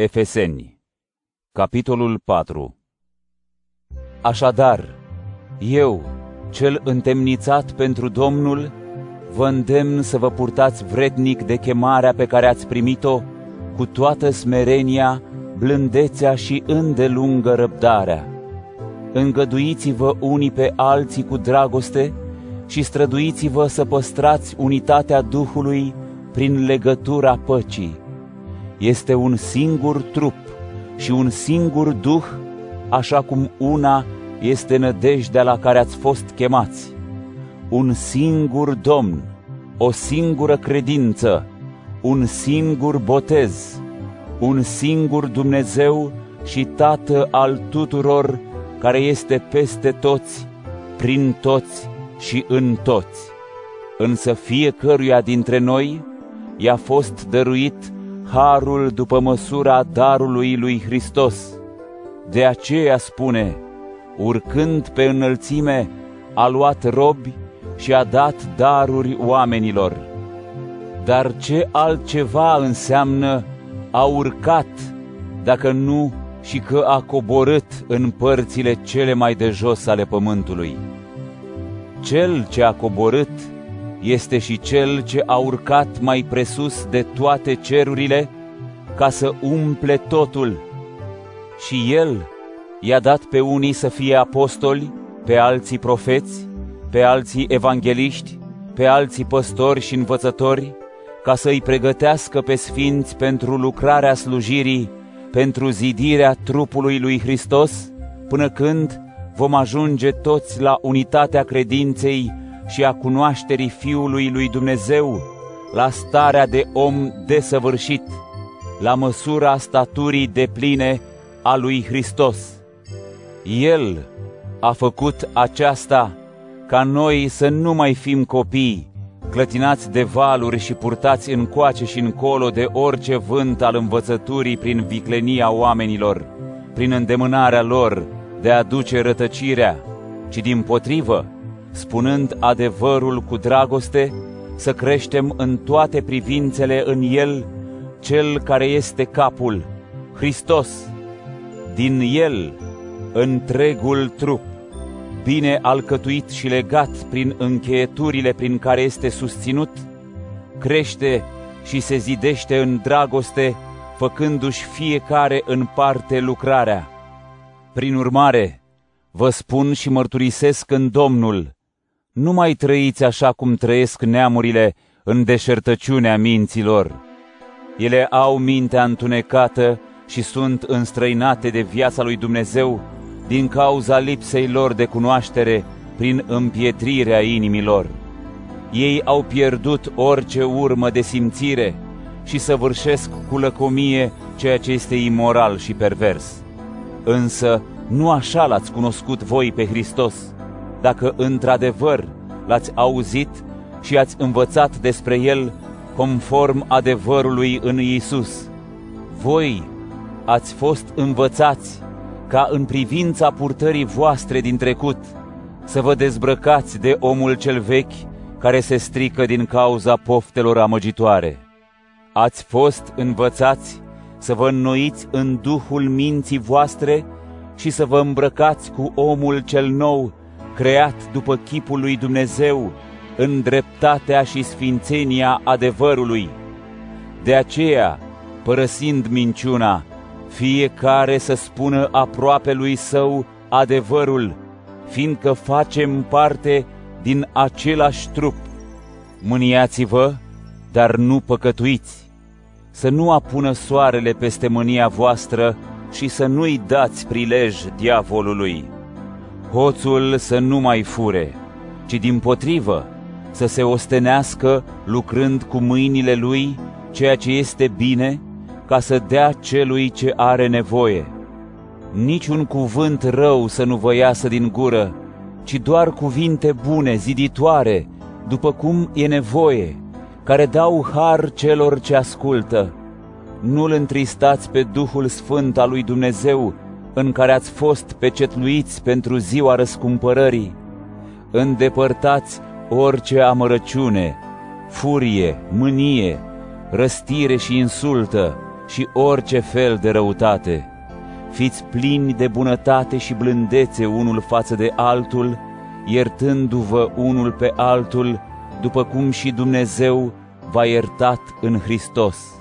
Efeseni Capitolul 4 Așadar, eu, cel întemnițat pentru Domnul, vă îndemn să vă purtați vrednic de chemarea pe care ați primit-o cu toată smerenia, blândețea și îndelungă răbdarea. Îngăduiți-vă unii pe alții cu dragoste și străduiți-vă să păstrați unitatea Duhului prin legătura păcii. Este un singur trup și un singur Duh, așa cum una este nădejdea la care ați fost chemați. Un singur Domn, o singură credință, un singur botez, un singur Dumnezeu și Tată al tuturor, care este peste toți, prin toți și în toți. Însă fiecăruia dintre noi i-a fost dăruit harul după măsura darului lui Hristos. De aceea spune, urcând pe înălțime, a luat robi și a dat daruri oamenilor. Dar ce altceva înseamnă a urcat, dacă nu și că a coborât în părțile cele mai de jos ale pământului? Cel ce a coborât este și cel ce a urcat mai presus de toate cerurile ca să umple totul. Și el i-a dat pe unii să fie apostoli, pe alții profeți, pe alții evangeliști, pe alții păstori și învățători, ca să îi pregătească pe sfinți pentru lucrarea slujirii, pentru zidirea trupului lui Hristos, până când vom ajunge toți la unitatea credinței și a cunoașterii Fiului lui Dumnezeu, la starea de om desăvârșit, la măsura staturii de pline a lui Hristos. El a făcut aceasta ca noi să nu mai fim copii, clătinați de valuri și purtați încoace și încolo de orice vânt al învățăturii prin viclenia oamenilor, prin îndemânarea lor de a duce rătăcirea, ci din potrivă, spunând adevărul cu dragoste, să creștem în toate privințele în El, Cel care este capul, Hristos. Din El, întregul trup, bine alcătuit și legat prin încheieturile prin care este susținut, crește și se zidește în dragoste, făcându-și fiecare în parte lucrarea. Prin urmare, vă spun și mărturisesc în Domnul, nu mai trăiți așa cum trăiesc neamurile în deșertăciunea minților. Ele au mintea întunecată și sunt înstrăinate de viața lui Dumnezeu din cauza lipsei lor de cunoaștere prin împietrirea inimilor. Ei au pierdut orice urmă de simțire și săvârșesc cu lăcomie ceea ce este imoral și pervers. Însă nu așa l-ați cunoscut voi pe Hristos, dacă într-adevăr l-ați auzit și ați învățat despre El conform adevărului în Iisus. Voi ați fost învățați ca în privința purtării voastre din trecut să vă dezbrăcați de omul cel vechi care se strică din cauza poftelor amăgitoare. Ați fost învățați să vă înnoiți în duhul minții voastre și să vă îmbrăcați cu omul cel nou, creat după chipul lui Dumnezeu, în dreptatea și sfințenia adevărului. De aceea, părăsind minciuna, fiecare să spună aproape lui său adevărul, fiindcă facem parte din același trup. Mâniați-vă, dar nu păcătuiți, să nu apună soarele peste mânia voastră și să nu-i dați prilej diavolului. Hoțul să nu mai fure, ci din potrivă să se ostenească lucrând cu mâinile lui ceea ce este bine, ca să dea celui ce are nevoie. Niciun cuvânt rău să nu vă iasă din gură, ci doar cuvinte bune, ziditoare, după cum e nevoie, care dau har celor ce ascultă. Nu-L întristați pe Duhul Sfânt al lui Dumnezeu, în care ați fost pecetluiți pentru ziua răscumpărării. Îndepărtați orice amărăciune, furie, mânie, răstire și insultă și orice fel de răutate. Fiți plini de bunătate și blândețe unul față de altul, iertându-vă unul pe altul, după cum și Dumnezeu v-a iertat în Hristos.